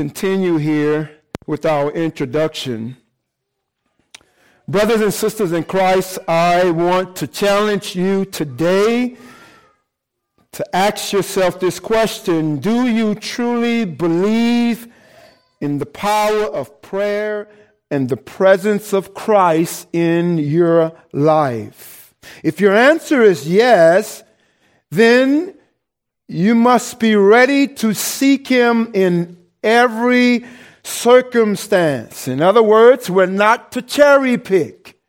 continue here with our introduction. Brothers and sisters in Christ, I want to challenge you today to ask yourself this question Do you truly believe in the power of prayer and the presence of Christ in your life? If your answer is yes, then you must be ready to seek Him in every circumstance. In other words, we're not to cherry pick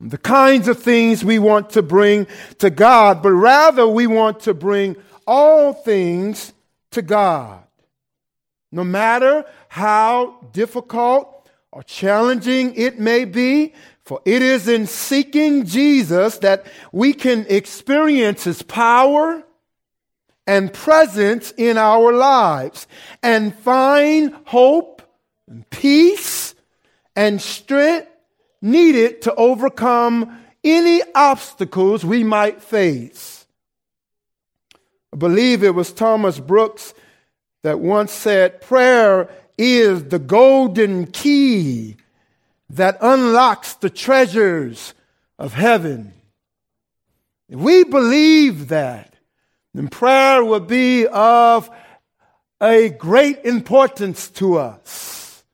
the kinds of things we want to bring to God, but rather we want to bring all things to God. No matter how difficult or challenging it may be, for it is in seeking Jesus that we can experience His power and presence in our lives and find hope and peace and strength needed to overcome any obstacles we might face. I believe it was Thomas Brooks that once said, Prayer is the golden key that unlocks the treasures of heaven. We believe that, then prayer will be of a great importance to us.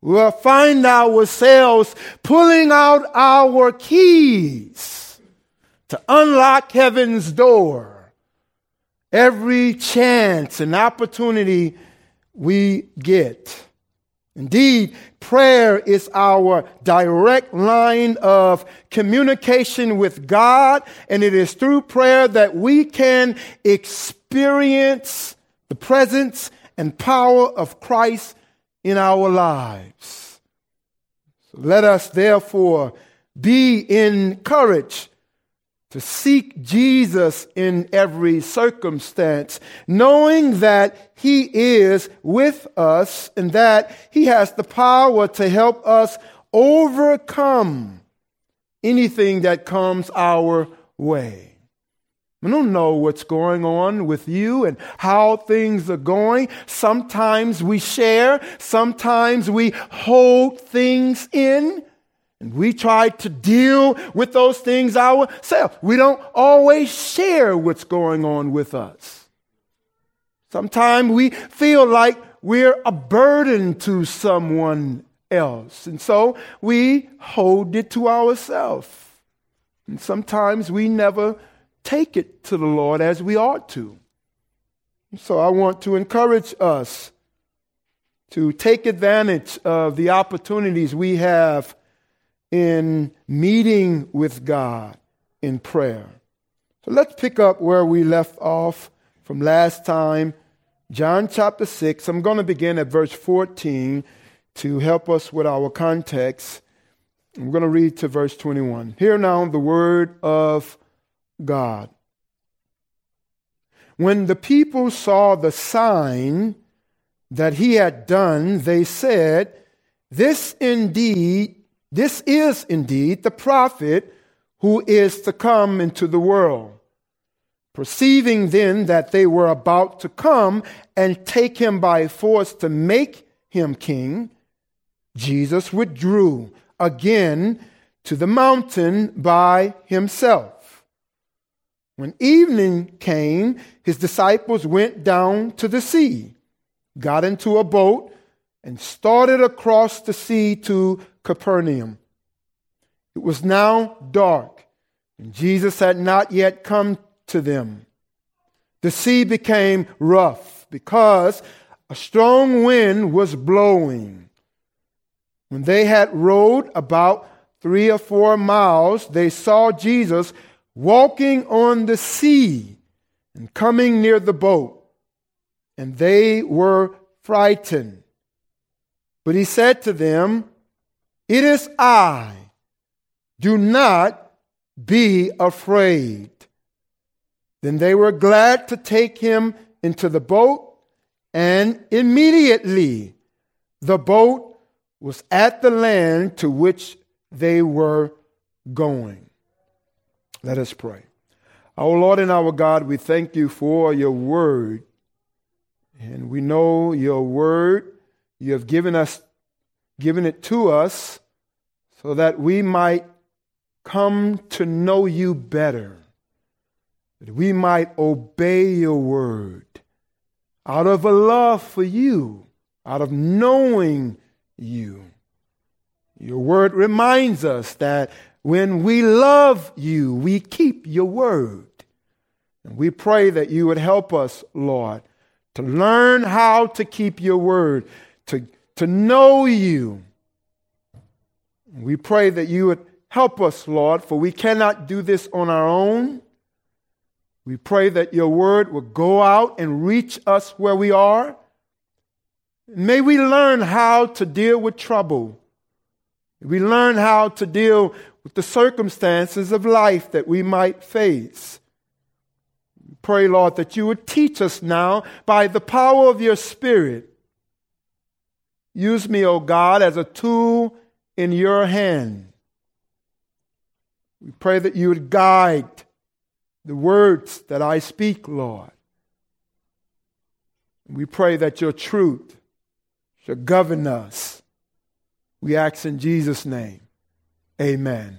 We'll find ourselves pulling out our keys to unlock heaven's door every chance and opportunity we get. Indeed, prayer is our direct line of communication with God, and it is through prayer that we can experience the presence and power of Christ in our lives. So let us therefore be encouraged to seek Jesus in every circumstance, knowing that He is with us and that He has the power to help us overcome anything that comes our way. I don't know what's going on with you and how things are going. Sometimes we share, sometimes we hold things in. And we try to deal with those things ourselves. We don't always share what's going on with us. Sometimes we feel like we're a burden to someone else. And so we hold it to ourselves. And sometimes we never take it to the Lord as we ought to. So I want to encourage us to take advantage of the opportunities we have in meeting with God in prayer. So let's pick up where we left off from last time, John chapter 6. I'm going to begin at verse 14 to help us with our context. I'm going to read to verse 21. Hear now the word of God. When the people saw the sign that he had done, they said, This indeed this is indeed the prophet who is to come into the world. Perceiving then that they were about to come and take him by force to make him king, Jesus withdrew again to the mountain by himself. When evening came, his disciples went down to the sea, got into a boat, and started across the sea to Capernaum. It was now dark, and Jesus had not yet come to them. The sea became rough because a strong wind was blowing. When they had rowed about three or four miles, they saw Jesus walking on the sea and coming near the boat, and they were frightened. But he said to them, it is I. Do not be afraid. Then they were glad to take him into the boat, and immediately the boat was at the land to which they were going. Let us pray. Our Lord and our God, we thank you for your word. And we know your word, you have given us given it to us so that we might come to know you better, that we might obey your word out of a love for you, out of knowing you. Your word reminds us that when we love you, we keep your word. And we pray that you would help us, Lord, to learn how to keep your word, to, to know you. We pray that you would help us, Lord, for we cannot do this on our own. We pray that your word will go out and reach us where we are. May we learn how to deal with trouble. We learn how to deal with the circumstances of life that we might face. Pray, Lord, that you would teach us now by the power of your Spirit. Use me, O God, as a tool in your hand. We pray that you would guide the words that I speak, Lord. We pray that your truth shall govern us. We ask in Jesus' name. Amen.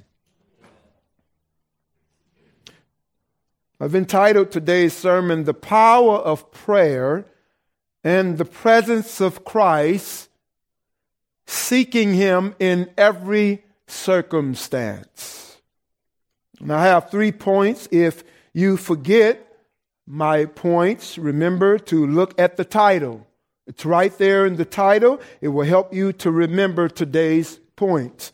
I've entitled today's sermon, The Power of Prayer and the Presence of Christ, Seeking Him in Every Circumstance. And I have three points. If you forget my points, remember to look at the title. It's right there in the title. It will help you to remember today's points.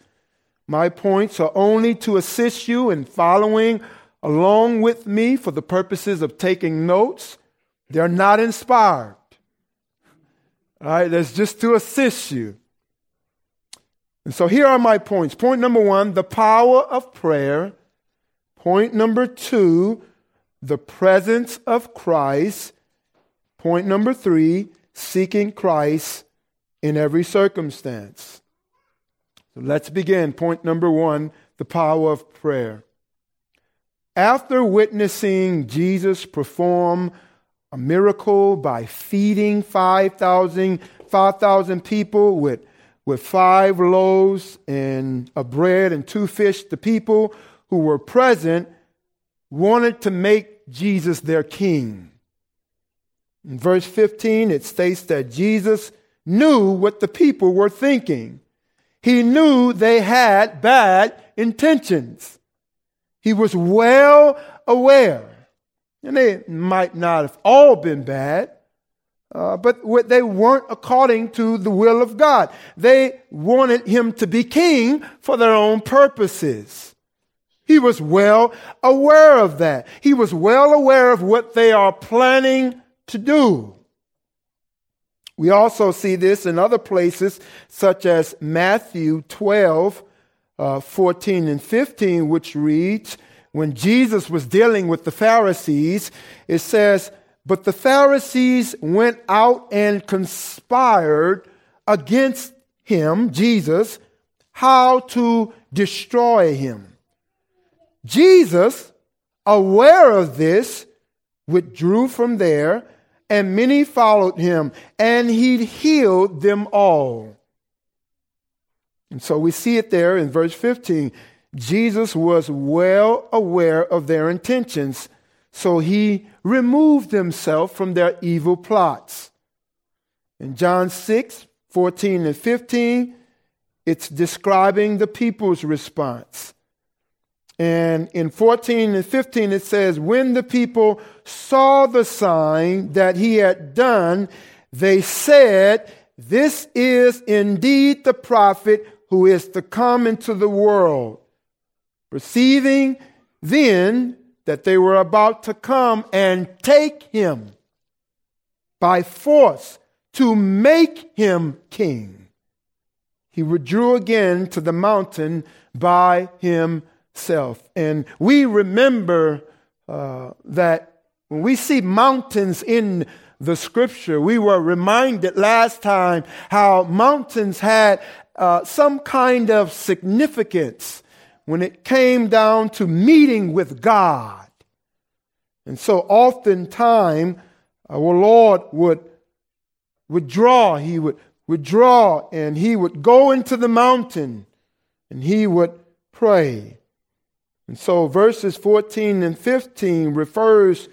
My points are only to assist you in following along with me for the purposes of taking notes. They're not inspired. All right, that's just to assist you. And so here are my points. Point number one, the power of prayer. Point number two, the presence of Christ. Point number three, seeking Christ in every circumstance. So let's begin. Point number one the power of prayer. After witnessing Jesus perform a miracle by feeding 5,000 5, people with, with five loaves and a bread and two fish, the people who were present wanted to make Jesus their king. In verse 15, it states that Jesus knew what the people were thinking. He knew they had bad intentions. He was well aware. And they might not have all been bad, uh, but they weren't according to the will of God. They wanted him to be king for their own purposes. He was well aware of that. He was well aware of what they are planning to do. We also see this in other places, such as Matthew 12, uh, 14 and 15, which reads, when Jesus was dealing with the Pharisees, it says, But the Pharisees went out and conspired against him, Jesus, how to destroy him. Jesus, aware of this, withdrew from there, and many followed him, and he healed them all. And so we see it there in verse 15. Jesus was well aware of their intentions, so he removed himself from their evil plots. In John 6 14 and 15, it's describing the people's response. And in 14 and 15, it says, When the people saw the sign that he had done, they said, This is indeed the prophet who is to come into the world. Perceiving then that they were about to come and take him by force to make him king, he withdrew again to the mountain by himself. And we remember uh, that when we see mountains in the scripture, we were reminded last time how mountains had uh, some kind of significance when it came down to meeting with God. And so oftentimes our Lord would withdraw. He would withdraw and he would go into the mountain and he would pray. And so verses 14 and 15 refers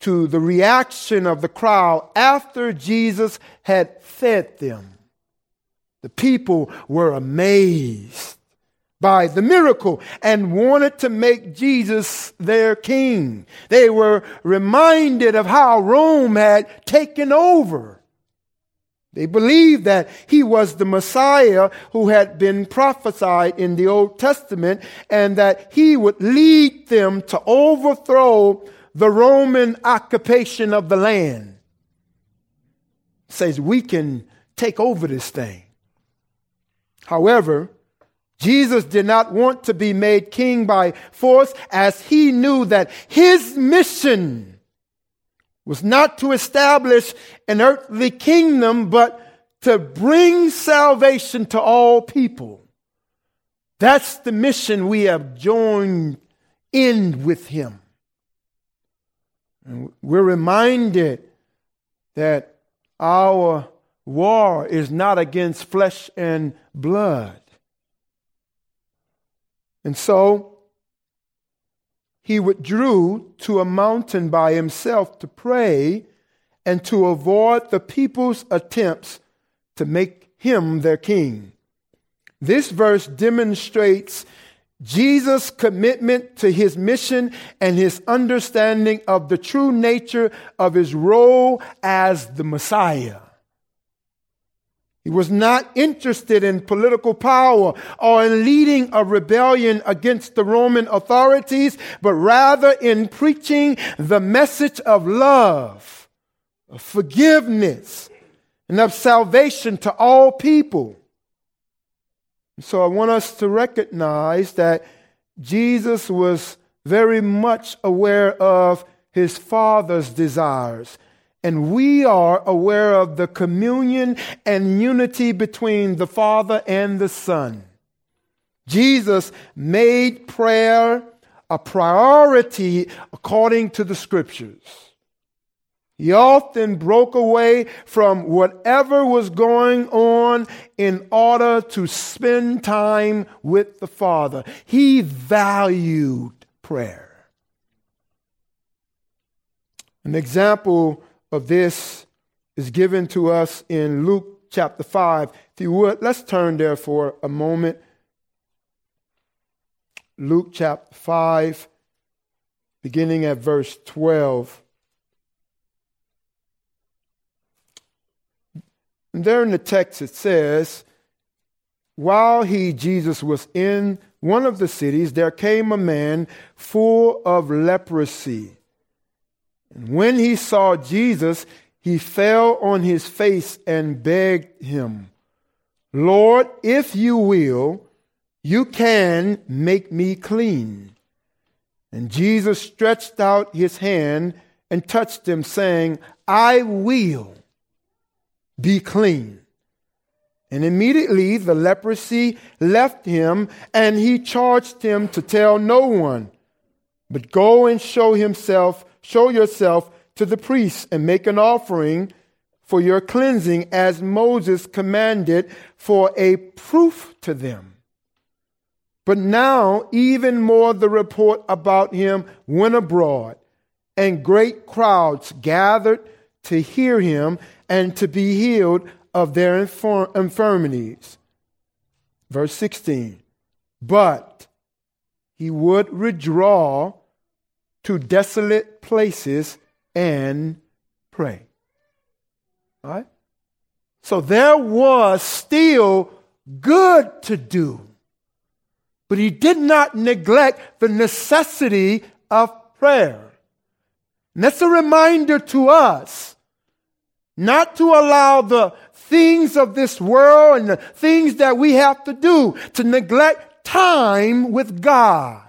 to the reaction of the crowd after Jesus had fed them. The people were amazed by the miracle and wanted to make Jesus their king. They were reminded of how Rome had taken over. They believed that he was the Messiah who had been prophesied in the Old Testament and that he would lead them to overthrow the Roman occupation of the land. says we can take over this thing. However, Jesus did not want to be made king by force as he knew that his mission was not to establish an earthly kingdom, but to bring salvation to all people. That's the mission we have joined in with him. And we're reminded that our war is not against flesh and blood. And so he withdrew to a mountain by himself to pray and to avoid the people's attempts to make him their king. This verse demonstrates Jesus' commitment to his mission and his understanding of the true nature of his role as the Messiah. He was not interested in political power or in leading a rebellion against the Roman authorities, but rather in preaching the message of love, of forgiveness, and of salvation to all people. So I want us to recognize that Jesus was very much aware of his Father's desires and we are aware of the communion and unity between the Father and the Son. Jesus made prayer a priority according to the scriptures. He often broke away from whatever was going on in order to spend time with the Father. He valued prayer. An example of this is given to us in Luke chapter 5. If you would, let's turn there for a moment. Luke chapter 5, beginning at verse 12. And there in the text it says, While he, Jesus, was in one of the cities, there came a man full of leprosy. And when he saw Jesus, he fell on his face and begged him, Lord, if you will, you can make me clean. And Jesus stretched out his hand and touched him, saying, I will be clean. And immediately the leprosy left him, and he charged him to tell no one, but go and show himself show yourself to the priests and make an offering for your cleansing as Moses commanded for a proof to them. But now, even more, the report about him went abroad, and great crowds gathered to hear him and to be healed of their infirmities. Verse 16. But he would withdraw to desolate places and pray. All right? So there was still good to do. But he did not neglect the necessity of prayer. And that's a reminder to us not to allow the things of this world and the things that we have to do to neglect time with God.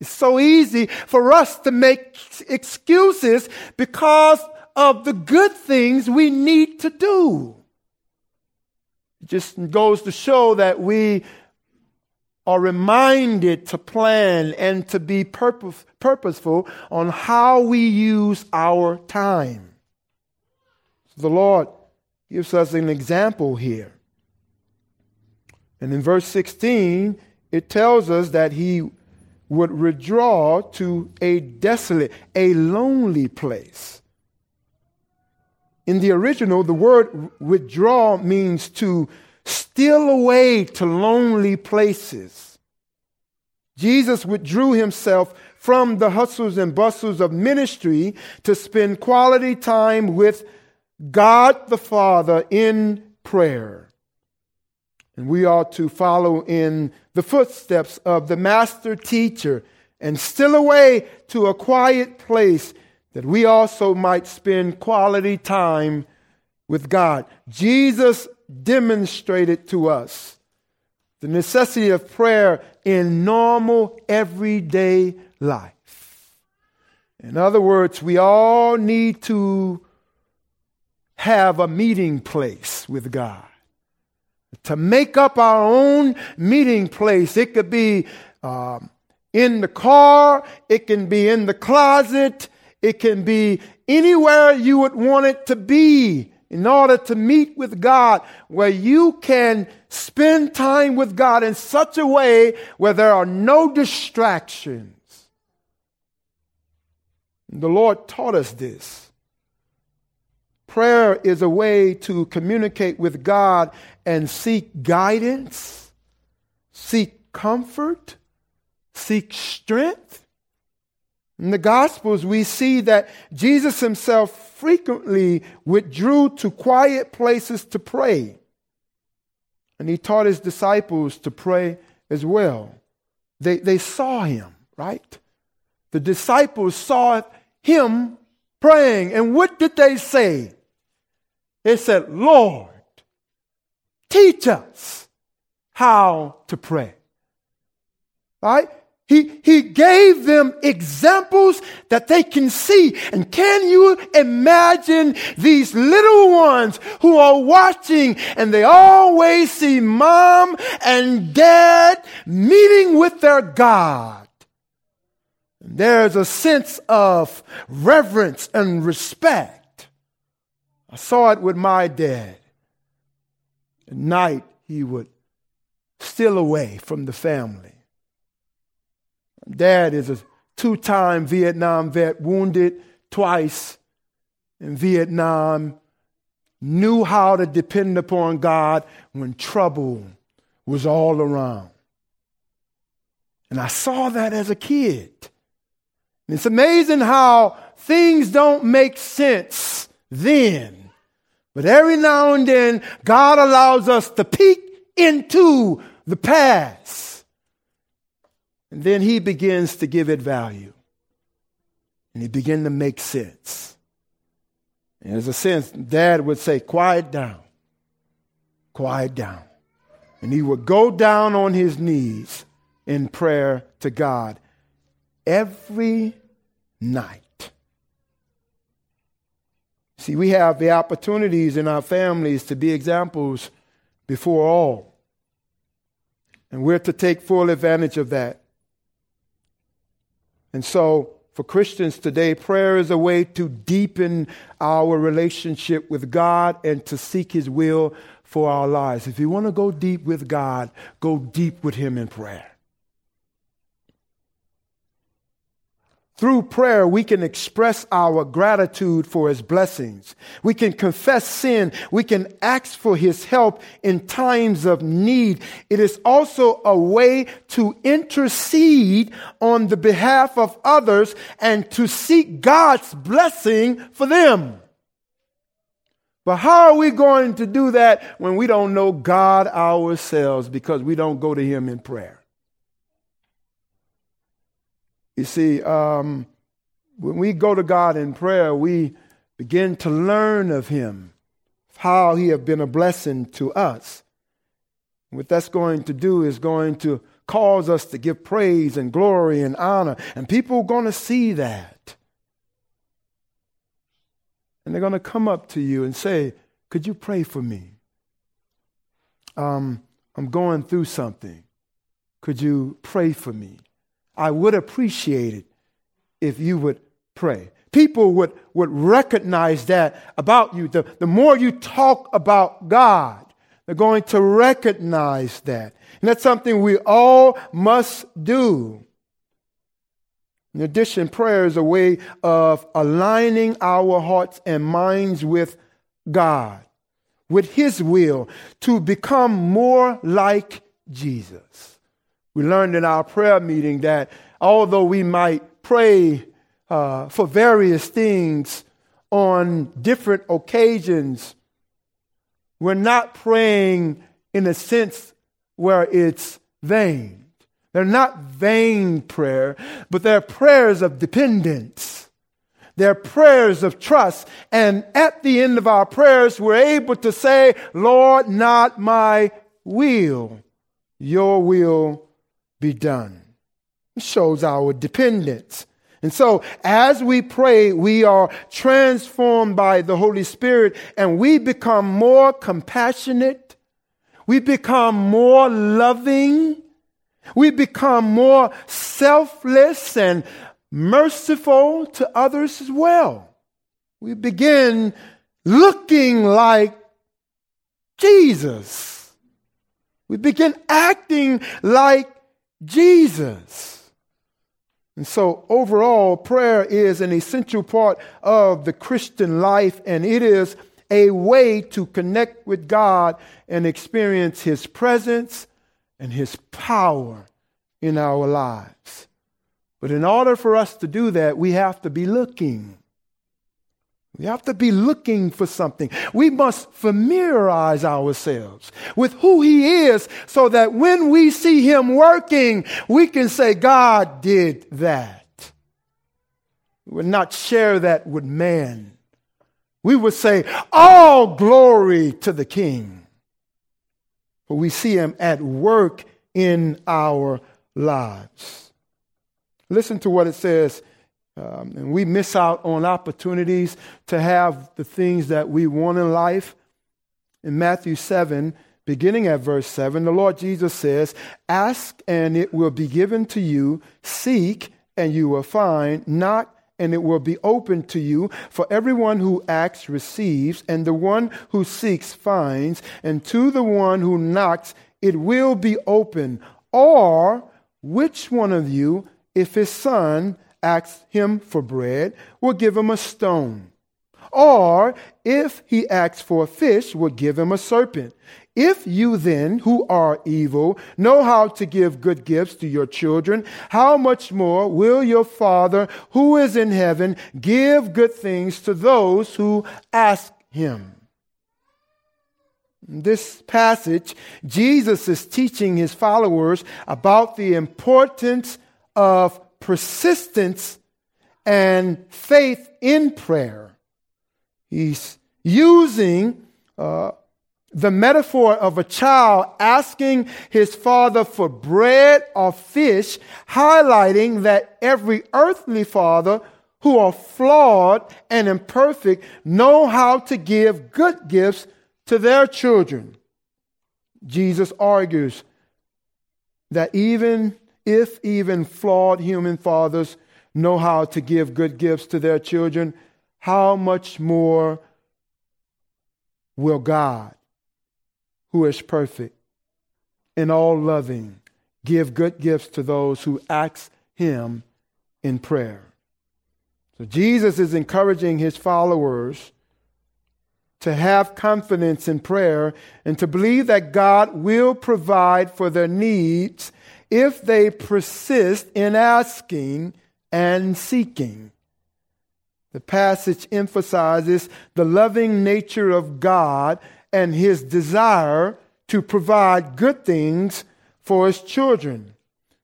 It's so easy for us to make excuses because of the good things we need to do. It just goes to show that we are reminded to plan and to be purpose, purposeful on how we use our time. So The Lord gives us an example here. And in verse 16, it tells us that he would withdraw to a desolate, a lonely place. In the original, the word withdraw means to steal away to lonely places. Jesus withdrew himself from the hustles and bustles of ministry to spend quality time with God the Father in prayer. And we are to follow in the footsteps of the master teacher and still away to a quiet place that we also might spend quality time with God. Jesus demonstrated to us the necessity of prayer in normal, everyday life. In other words, we all need to have a meeting place with God. To make up our own meeting place. It could be um, in the car, it can be in the closet, it can be anywhere you would want it to be in order to meet with God, where you can spend time with God in such a way where there are no distractions. The Lord taught us this. Prayer is a way to communicate with God and seek guidance, seek comfort, seek strength. In the Gospels, we see that Jesus himself frequently withdrew to quiet places to pray. And he taught his disciples to pray as well. They, they saw him, right? The disciples saw him praying. And what did they say? They said, Lord, teach us how to pray. Right? He, he gave them examples that they can see. And can you imagine these little ones who are watching and they always see mom and dad meeting with their God? There's a sense of reverence and respect. I saw it with my dad. At night, he would steal away from the family Dad is a two time Vietnam vet, wounded twice in Vietnam, knew how to depend upon God when trouble was all around. And I saw that as a kid. And it's amazing how things don't make sense then. But every now and then, God allows us to peek into the past and then he begins to give it value. And he begin to make sense. And there's a sense, dad would say, quiet down. Quiet down. And he would go down on his knees in prayer to God every night. See, we have the opportunities in our families to be examples before all. And we're to take full advantage of that. And so, for Christians today, prayer is a way to deepen our relationship with God and to seek His will for our lives. If you want to go deep with God, go deep with Him in prayer. Through prayer, we can express our gratitude for his blessings. We can confess sin. We can ask for his help in times of need. It is also a way to intercede on the behalf of others and to seek God's blessing for them. But how are we going to do that when we don't know God ourselves because we don't go to him in prayer? You see, um, when we go to God in prayer, we begin to learn of Him, how He has been a blessing to us. What that's going to do is going to cause us to give praise and glory and honor, and people are going to see that. And they're going to come up to you and say, Could you pray for me? Um, I'm going through something. Could you pray for me? I would appreciate it if you would pray. people would, would recognize that about you. The, the more you talk about God, they're going to recognize that. And that's something we all must do. In addition, prayer is a way of aligning our hearts and minds with God, with His will, to become more like Jesus. We learned in our prayer meeting that although we might pray uh, for various things on different occasions, we're not praying in a sense where it's vain. They're not vain prayer, but they're prayers of dependence. They're prayers of trust. And at the end of our prayers, we're able to say, Lord, not my will, your will be done. It shows our dependence. And so, as we pray, we are transformed by the Holy Spirit and we become more compassionate. We become more loving. We become more selfless and merciful to others as well. We begin looking like Jesus. We begin acting like Jesus. And so, overall, prayer is an essential part of the Christian life, and it is a way to connect with God and experience His presence and His power in our lives. But in order for us to do that, we have to be looking. We have to be looking for something. We must familiarize ourselves with who He is so that when we see Him working, we can say, God did that. We would not share that with man. We would say, All glory to the King. But we see him at work in our lives. Listen to what it says. Um, and we miss out on opportunities to have the things that we want in life. In Matthew 7, beginning at verse 7, the Lord Jesus says, Ask and it will be given to you, seek and you will find, knock and it will be open to you. For everyone who acts receives, and the one who seeks finds, and to the one who knocks it will be open. Or which one of you, if his son asks him for bread, will give him a stone? Or if he asks for a fish, will give him a serpent? If you then, who are evil, know how to give good gifts to your children, how much more will your Father who is in heaven give good things to those who ask him? In this passage, Jesus is teaching his followers about the importance of persistence and faith in prayer. He's using uh, the metaphor of a child asking his father for bread or fish, highlighting that every earthly father who are flawed and imperfect know how to give good gifts to their children. Jesus argues that even if even flawed human fathers know how to give good gifts to their children, how much more will God who is perfect and all loving, give good gifts to those who ask him in prayer. So Jesus is encouraging his followers to have confidence in prayer and to believe that God will provide for their needs if they persist in asking and seeking. The passage emphasizes the loving nature of God and his desire to provide good things for his children.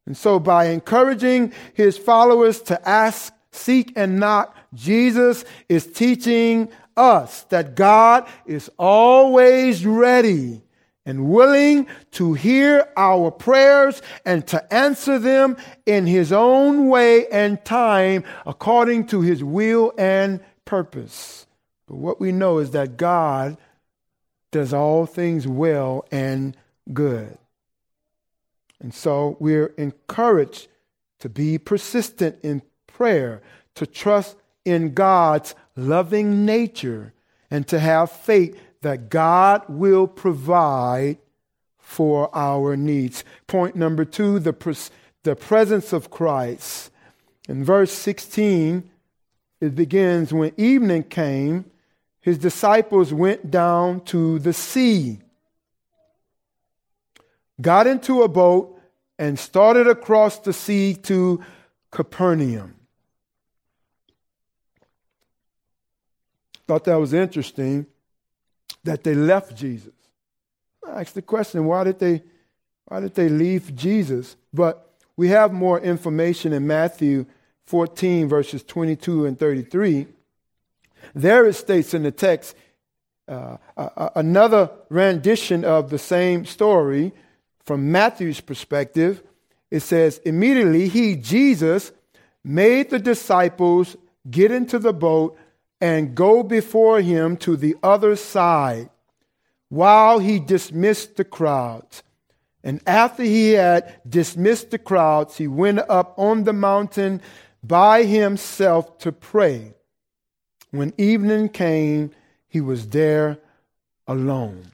And so, by encouraging his followers to ask, seek, and knock, Jesus is teaching us that God is always ready and willing to hear our prayers and to answer them in his own way and time according to his will and purpose. But what we know is that God does all things well and good. And so we're encouraged to be persistent in prayer, to trust in God's loving nature and to have faith that God will provide for our needs. Point number two the, pres- the presence of Christ. In verse 16, it begins when evening came, his disciples went down to the sea, got into a boat, and started across the sea to Capernaum. Thought that was interesting that they left Jesus. I asked the question, why did they why did they leave Jesus? But we have more information in Matthew 14, verses 22 and 33. There it states in the text uh, another rendition of the same story from Matthew's perspective. It says, Immediately he, Jesus, made the disciples get into the boat and go before him to the other side while he dismissed the crowds. And after he had dismissed the crowds, he went up on the mountain by himself to pray. When evening came, he was there alone.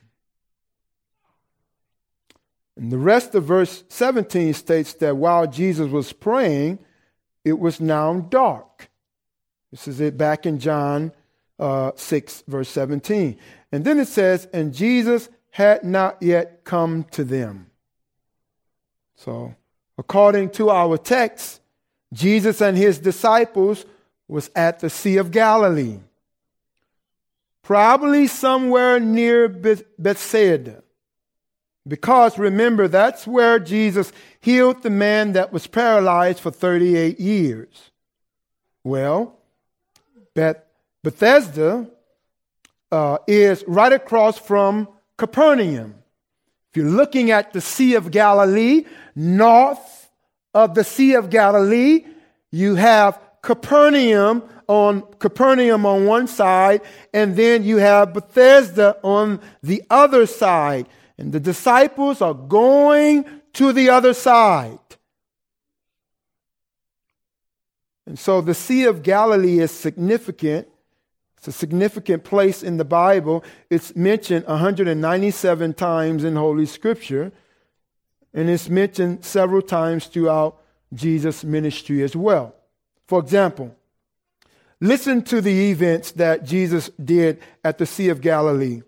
And the rest of verse 17 states that while Jesus was praying, it was now dark. This is it back in John uh, 6, verse 17. And then it says, And Jesus had not yet come to them. So, according to our text, Jesus and his disciples was at the Sea of Galilee, probably somewhere near Bethsaida. Because remember, that's where Jesus healed the man that was paralyzed for 38 years. Well, Beth- Bethesda uh, is right across from Capernaum. If you're looking at the Sea of Galilee, north of the Sea of Galilee, you have Capernaum on Capernaum on one side, and then you have Bethesda on the other side. And the disciples are going to the other side. And so the Sea of Galilee is significant. It's a significant place in the Bible. It's mentioned 197 times in Holy Scripture, and it's mentioned several times throughout Jesus' ministry as well. For example, listen to the events that Jesus did at the Sea of Galilee.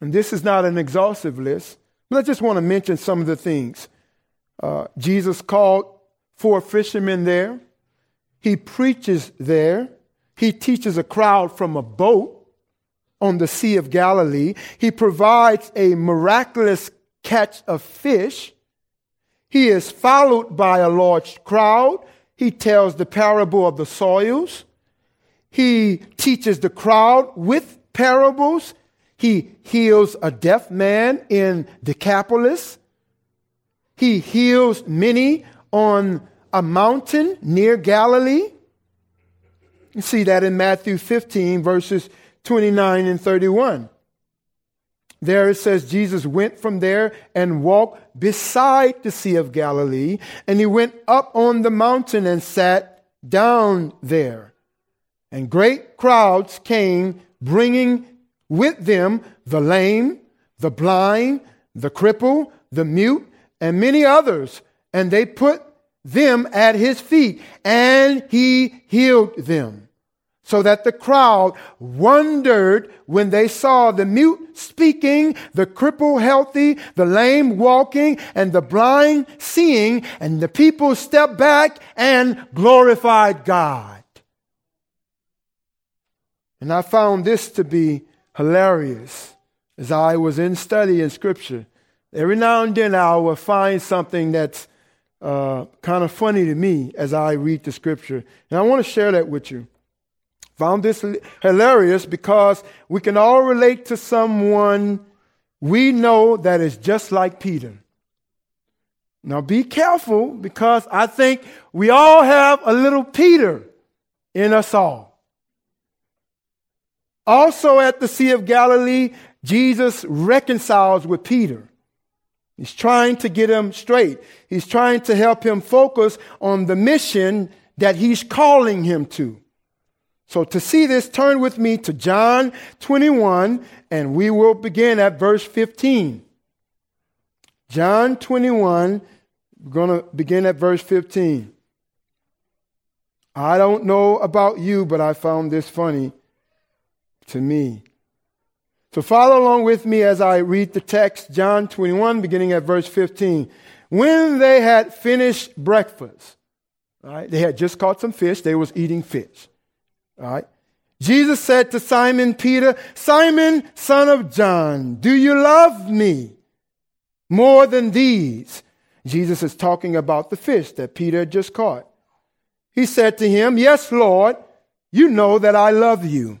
And this is not an exhaustive list, but I just want to mention some of the things. Uh, Jesus called four fishermen there. He preaches there. He teaches a crowd from a boat on the Sea of Galilee. He provides a miraculous catch of fish. He is followed by a large crowd. He tells the parable of the soils. He teaches the crowd with parables. He heals a deaf man in Decapolis. He heals many on a mountain near Galilee. You see that in Matthew 15, verses 29 and 31. There it says Jesus went from there and walked beside the Sea of Galilee, and he went up on the mountain and sat down there. And great crowds came, bringing with them the lame, the blind, the cripple, the mute, and many others. And they put them at his feet, and he healed them. So that the crowd wondered when they saw the mute speaking, the cripple healthy, the lame walking, and the blind seeing, and the people stepped back and glorified God. And I found this to be hilarious as I was in study in Scripture. Every now and then I will find something that's uh, kind of funny to me as I read the Scripture. And I want to share that with you. Found this hilarious because we can all relate to someone we know that is just like Peter. Now be careful because I think we all have a little Peter in us all. Also at the Sea of Galilee, Jesus reconciles with Peter. He's trying to get him straight. He's trying to help him focus on the mission that he's calling him to. So to see this, turn with me to John 21, and we will begin at verse 15. John 21, we're going to begin at verse 15. I don't know about you, but I found this funny to me. So follow along with me as I read the text, John 21, beginning at verse 15. When they had finished breakfast, right, they had just caught some fish, they was eating fish. Right? Jesus said to Simon Peter, Simon, son of John, do you love me more than these? Jesus is talking about the fish that Peter had just caught. He said to him, Yes, Lord, you know that I love you.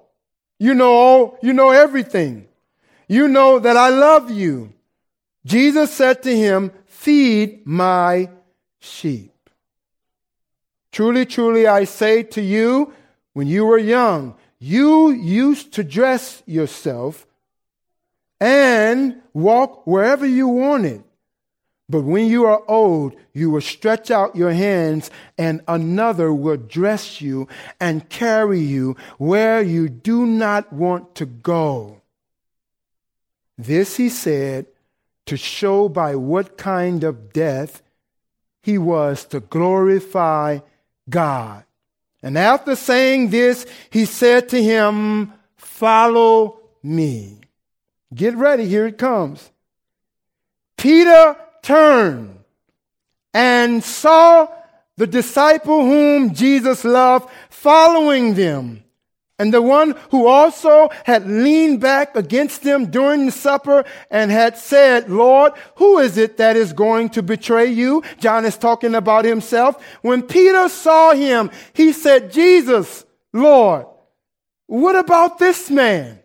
you know all, you know everything. You know that I love you. Jesus said to him, Feed my sheep. Truly, truly, I say to you, when you were young, you used to dress yourself and walk wherever you wanted. But when you are old, you will stretch out your hands, and another will dress you and carry you where you do not want to go. This he said to show by what kind of death he was to glorify God. And after saying this, he said to him, Follow me. Get ready, here it comes. Peter turned and saw the disciple whom Jesus loved following them. And the one who also had leaned back against them during the supper and had said, Lord, who is it that is going to betray you? John is talking about himself. When Peter saw him, he said, Jesus, Lord, what about this man?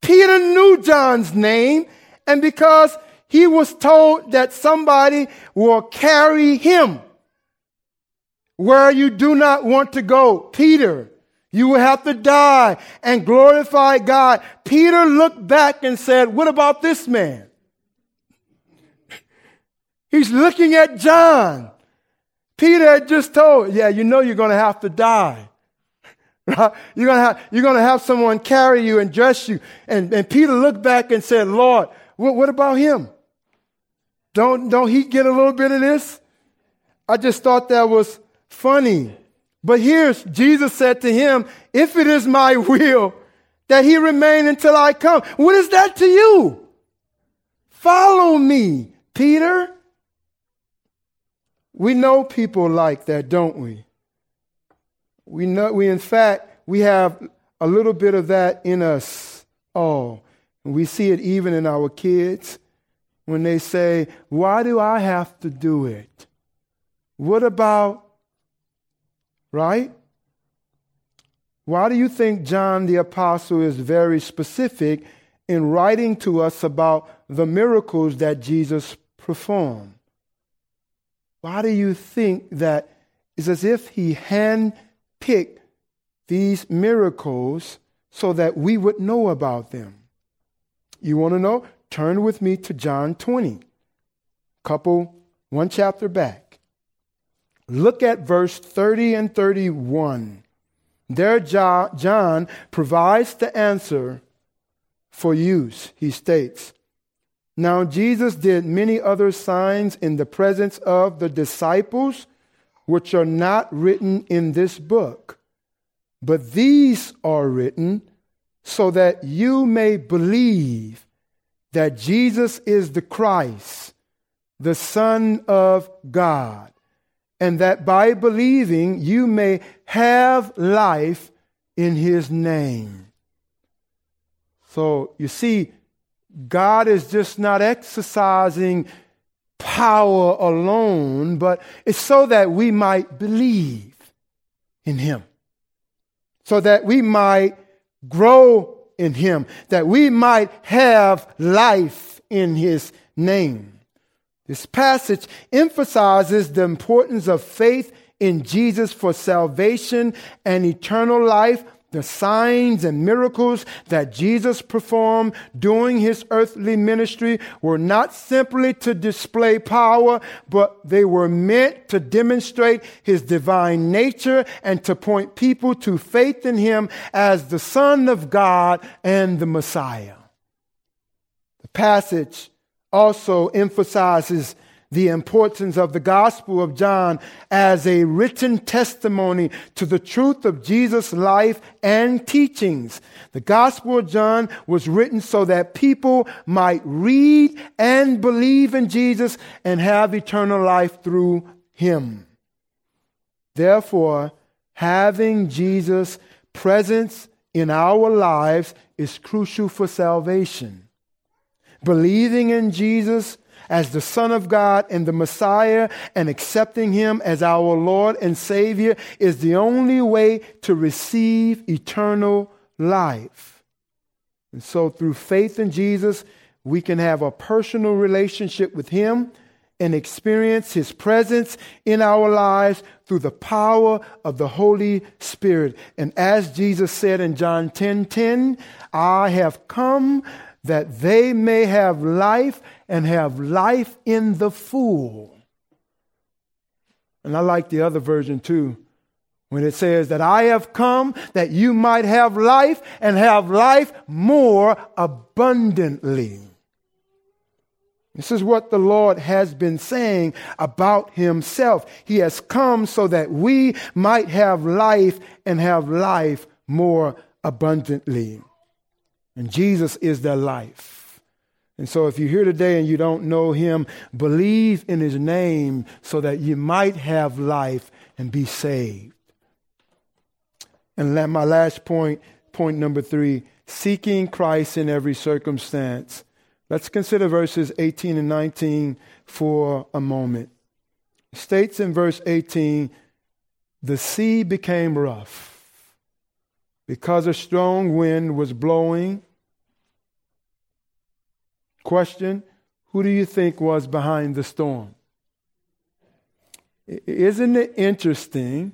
Peter knew John's name, and because he was told that somebody will carry him where you do not want to go. Peter, you will have to die and glorify God. Peter looked back and said, What about this man? He's looking at John. Peter had just told, Yeah, you know you're going to have to die. You're going to have, you're going to have someone carry you and dress you. And, and Peter looked back and said, Lord, what, what about him? Don't, don't he get a little bit of this? I just thought that was funny. But here's Jesus said to him, If it is my will that he remain until I come, what is that to you? Follow me, Peter. We know people like that, don't we? We know, we in fact, we have a little bit of that in us all. And we see it even in our kids when they say, Why do I have to do it? What about, right? Why do you think John the Apostle is very specific in writing to us about the miracles that Jesus performed? Why do you think that it's as if he handpicked these miracles so that we would know about them? You want to know? Turn with me to John 20, couple, one chapter back. Look at verse 30 and 31. There, John provides the answer for use. He states, Now Jesus did many other signs in the presence of the disciples, which are not written in this book. But these are written so that you may believe that Jesus is the Christ, the Son of God, and that by believing you may have life in his name. So you see, God is just not exercising power alone, but it's so that we might believe in him. so that we might grow in him, that we might have life in his name. This passage emphasizes the importance of faith in Jesus for salvation and eternal life the signs and miracles that Jesus performed during his earthly ministry were not simply to display power, but they were meant to demonstrate his divine nature and to point people to faith in him as the Son of God and the Messiah. The passage also emphasizes the importance of the Gospel of John as a written testimony to the truth of Jesus' life and teachings. The Gospel of John was written so that people might read and believe in Jesus and have eternal life through him. Therefore, having Jesus' presence in our lives is crucial for salvation. Believing in Jesus as the Son of God and the Messiah and accepting Him as our Lord and Savior is the only way to receive eternal life. And so, through faith in Jesus, we can have a personal relationship with Him and experience His presence in our lives through the power of the Holy Spirit. And as Jesus said in John 10 10, I have come that they may have life and have life in the full. And I like the other version too, when it says that I have come that you might have life and have life more abundantly. This is what the Lord has been saying about himself. He has come so that we might have life and have life more abundantly. And Jesus is their life. And so if you're here today and you don't know him, believe in his name so that you might have life and be saved. And my last point, point number three, seeking Christ in every circumstance. Let's consider verses 18 and 19 for a moment. It states in verse 18, the sea became rough because a strong wind was blowing. Question Who do you think was behind the storm? Isn't it interesting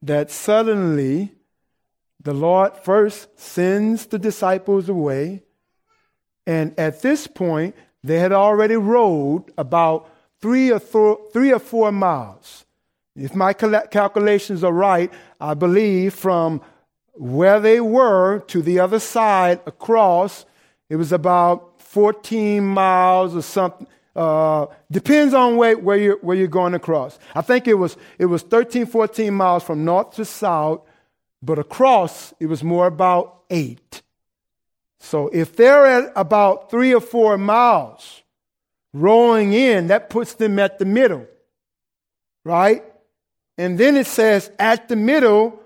that suddenly the Lord first sends the disciples away, and at this point, they had already rowed about three or, th- three or four miles. If my calculations are right, I believe from where they were to the other side across, it was about 14 miles or something. Uh, depends on where, where, you're, where you're going across. I think it was, it was 13, 14 miles from north to south, but across it was more about eight. So if they're at about three or four miles rowing in, that puts them at the middle, right? And then it says, at the middle,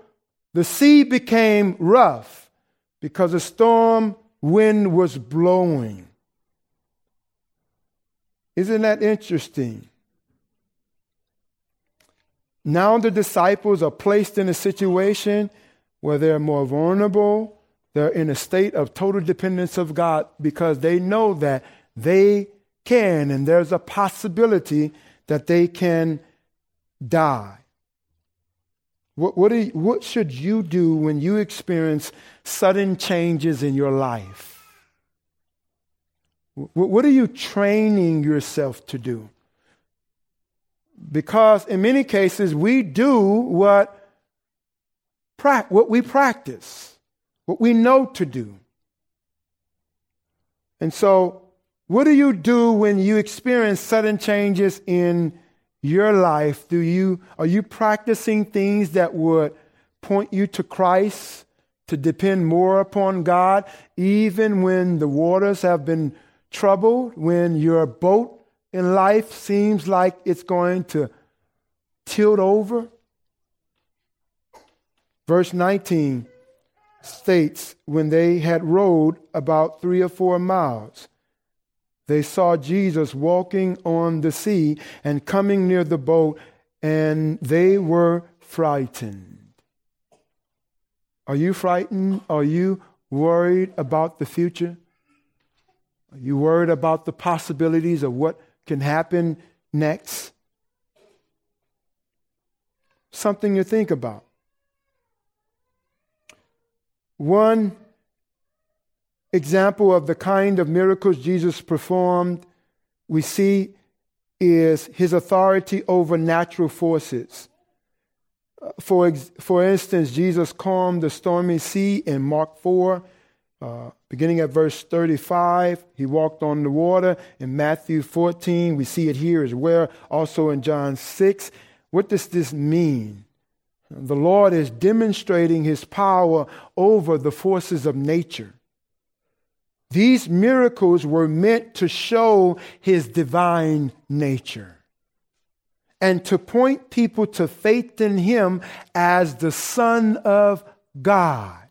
the sea became rough because a storm wind was blowing. Isn't that interesting? Now the disciples are placed in a situation where they're more vulnerable. They're in a state of total dependence of God because they know that they can, and there's a possibility that they can die. What, what, you, what should you do when you experience sudden changes in your life? What, are you training yourself to do? Because in many cases, we do what, what we practice, what we know to do. And so, what do you do when you experience sudden changes in your life, do you are you practicing things that would point you to Christ, to depend more upon God, even when the waters have been troubled, when your boat in life seems like it's going to tilt over? Verse 19 states when they had rowed about three or four miles, they saw Jesus walking on the sea and coming near the boat, and they were frightened. Are you frightened? Are you worried about the future? Are you worried about the possibilities of what can happen next? Something to think about. One example of the kind of miracles Jesus performed we see is his authority over natural forces. Uh, for, for instance, Jesus calmed the stormy sea in Mark 4, uh, beginning at verse 35. He walked on the water. In Matthew 14, we see it here as well, also in John 6. What does this mean? The Lord is demonstrating his power over the forces of nature. These miracles were meant to show his divine nature and to point people to faith in him as the Son of God.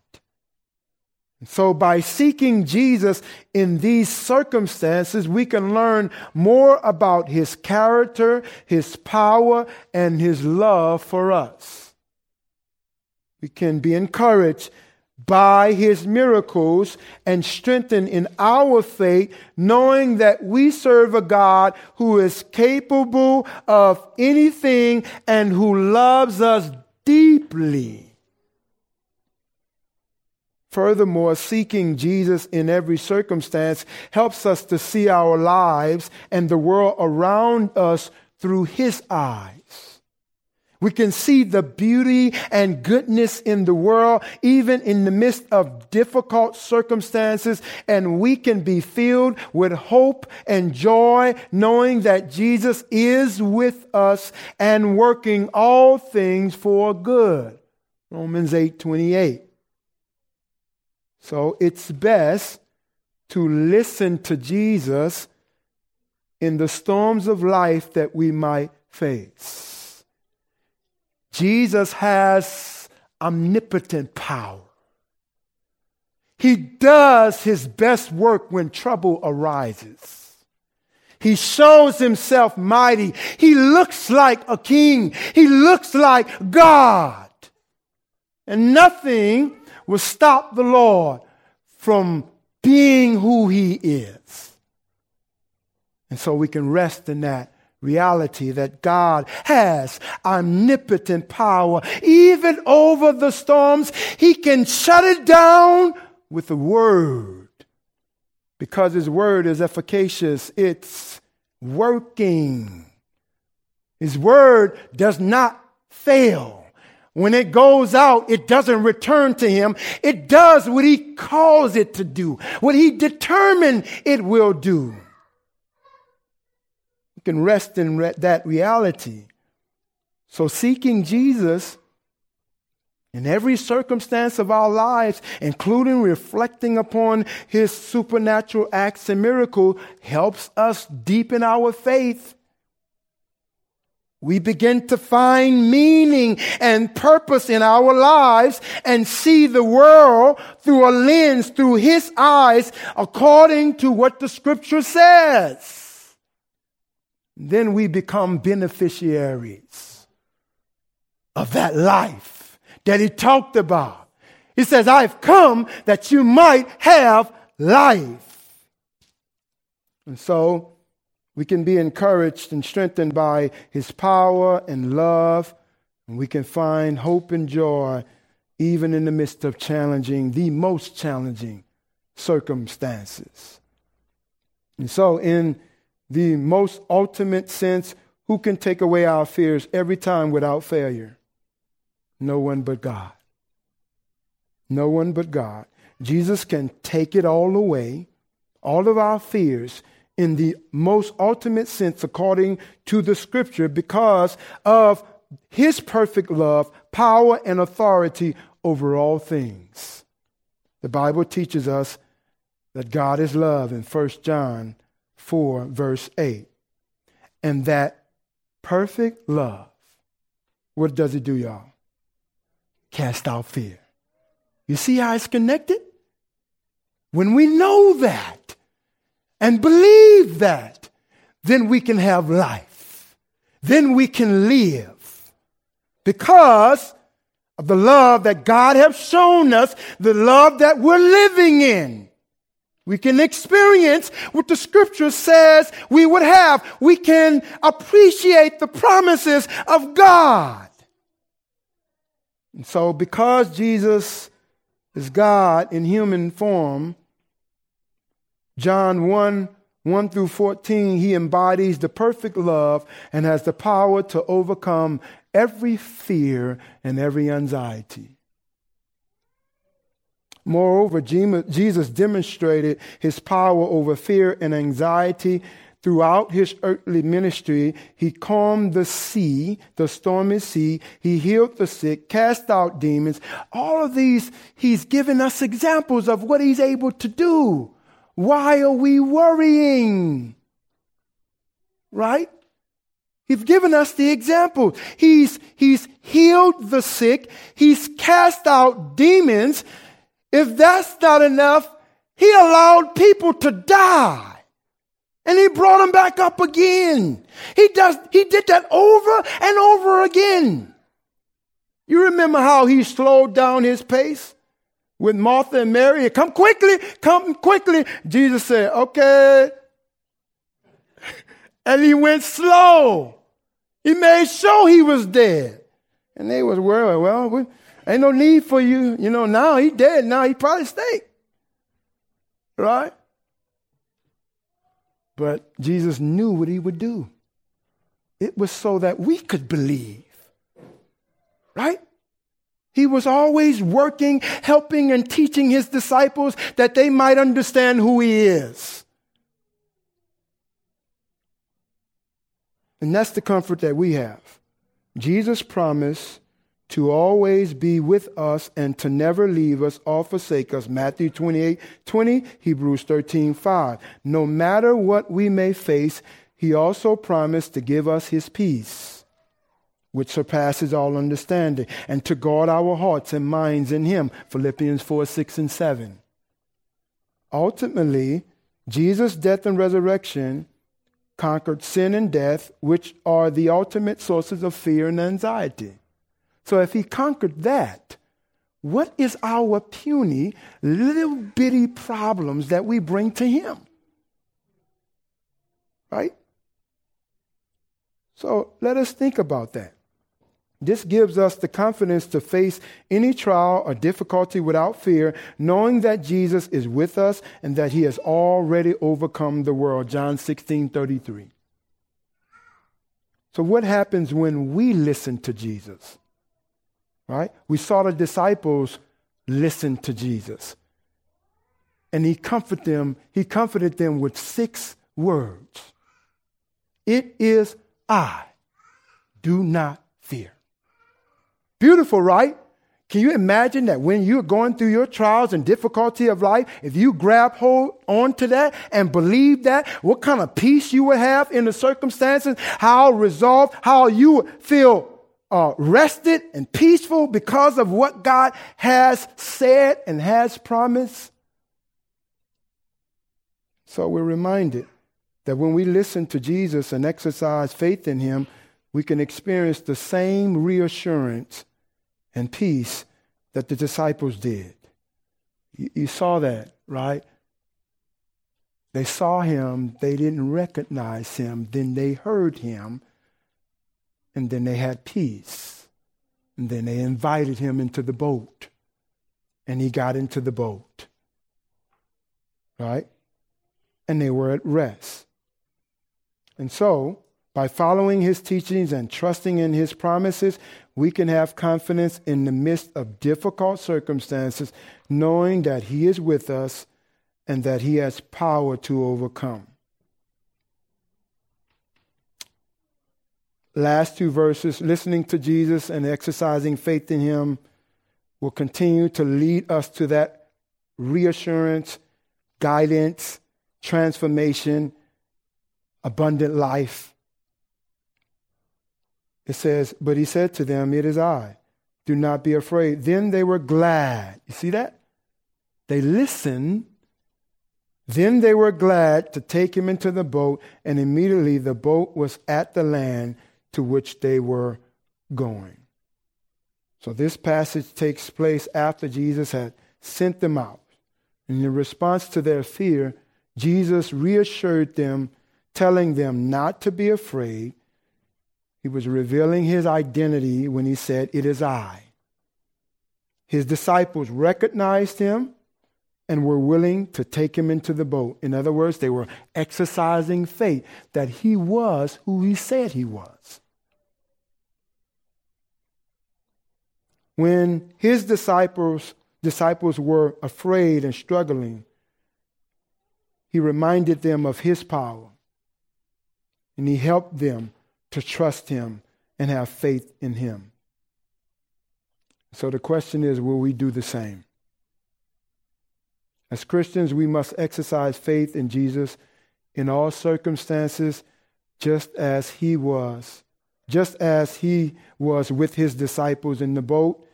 So, by seeking Jesus in these circumstances, we can learn more about his character, his power, and his love for us. We can be encouraged by his miracles and strengthened in our faith, knowing that we serve a God who is capable of anything and who loves us deeply. Furthermore, seeking Jesus in every circumstance helps us to see our lives and the world around us through his eyes. We can see the beauty and goodness in the world, even in the midst of difficult circumstances, and we can be filled with hope and joy, knowing that Jesus is with us and working all things for good. Romans 8 28. So it's best to listen to Jesus in the storms of life that we might face. Jesus has omnipotent power. He does his best work when trouble arises. He shows himself mighty. He looks like a king. He looks like God. And nothing will stop the Lord from being who he is. And so we can rest in that reality that God has omnipotent power. Even over the storms, He can shut it down with a word because His word is efficacious. It's working. His word does not fail. When it goes out, it doesn't return to him. It does what he calls it to do, what he determined it will do You can rest in re- that reality. So, seeking Jesus in every circumstance of our lives, including reflecting upon his supernatural acts and miracle, helps us deepen our faith. We begin to find meaning and purpose in our lives and see the world through a lens, through his eyes, according to what the scripture says then we become beneficiaries of that life that he talked about. He says, I've come that you might have life. And so we can be encouraged and strengthened by his power and love, and we can find hope and joy even in the midst of challenging, the most challenging circumstances. And so, in the most ultimate sense, who can take away our fears every time without failure? No one but God. No one but God. Jesus can take it all away, all of our fears, in the most ultimate sense, according to the scripture, because of his perfect love, power, and authority over all things. The Bible teaches us that God is love in 1 John 4, verse 8. And that perfect love, what does it do, y'all? Cast out fear. You see how it's connected? When we know that and believe that, then we can have life. Then we can live. Because of the love that God has shown us, the love that we're living in. We can experience what the scripture says we would have. We can appreciate the promises of God. And so, because Jesus is God in human form, John 1 1 through 14, he embodies the perfect love and has the power to overcome every fear and every anxiety. Moreover, Jesus demonstrated his power over fear and anxiety throughout his earthly ministry. He calmed the sea, the stormy sea. He healed the sick, cast out demons. All of these, he's given us examples of what he's able to do. Why are we worrying? Right? He's given us the example. He's, he's healed the sick. He's cast out demons. If that's not enough, he allowed people to die. And he brought them back up again. He does, he did that over and over again. You remember how he slowed down his pace with Martha and Mary? Come quickly, come quickly. Jesus said, okay. And he went slow. He made sure he was dead. And they was worried, well, we, ain't no need for you. You know, now he dead. Now he probably stay. Right? But Jesus knew what he would do. It was so that we could believe. Right? He was always working, helping, and teaching his disciples that they might understand who he is. And that's the comfort that we have. Jesus promised to always be with us and to never leave us or forsake us. Matthew 28 20, Hebrews 13 5. No matter what we may face, he also promised to give us his peace, which surpasses all understanding, and to guard our hearts and minds in him. Philippians 4 6 and 7. Ultimately, Jesus' death and resurrection conquered sin and death, which are the ultimate sources of fear and anxiety. So if he conquered that, what is our puny, little bitty problems that we bring to him? Right? So let us think about that. This gives us the confidence to face any trial or difficulty without fear, knowing that Jesus is with us and that he has already overcome the world. John 16 33. So, what happens when we listen to Jesus? Right? We saw the disciples listen to Jesus. And he comforted them, he comforted them with six words. It is I. Do not. Beautiful, right? Can you imagine that when you're going through your trials and difficulty of life, if you grab hold onto that and believe that, what kind of peace you would have in the circumstances, how resolved, how you feel uh, rested and peaceful because of what God has said and has promised. So we're reminded that when we listen to Jesus and exercise faith in Him, we can experience the same reassurance and peace that the disciples did. You, you saw that, right? They saw him, they didn't recognize him, then they heard him, and then they had peace. And then they invited him into the boat. And he got into the boat. Right? And they were at rest. And so, by following his teachings and trusting in his promises, we can have confidence in the midst of difficult circumstances, knowing that he is with us and that he has power to overcome. last two verses, listening to Jesus and exercising faith in him will continue to lead us to that reassurance, guidance, transformation, abundant life. It says, But he said to them, It is I. Do not be afraid. Then they were glad. You see that? They listened. Then they were glad to take him into the boat, and immediately the boat was at the land to which they were going. So this passage takes place after Jesus had sent them out. And In response to their fear, Jesus reassured them, telling them not to be afraid. He was revealing his identity when he said, It is I. His disciples recognized him and were willing to take him into the boat. In other words, they were exercising faith that he was who he said he was. When his disciples, disciples were afraid and struggling, he reminded them of his power. And he helped them to trust him and have faith in him. So the question is will we do the same? As Christians, we must exercise faith in Jesus in all circumstances, just as he was. Just as he was with his disciples in the boat,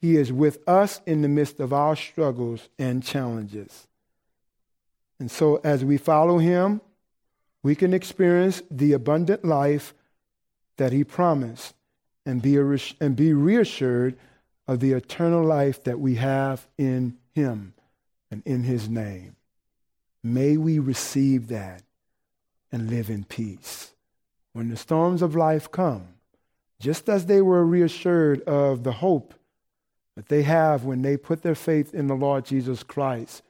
he is with us in the midst of our struggles and challenges. And so, as we follow him, we can experience the abundant life that he promised and be, and be reassured of the eternal life that we have in him and in his name. May we receive that and live in peace. When the storms of life come, just as they were reassured of the hope that they have when they put their faith in the Lord Jesus Christ,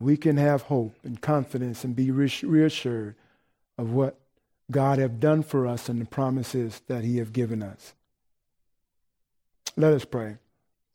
we can have hope and confidence and be reassured of what God have done for us and the promises that he have given us. Let us pray.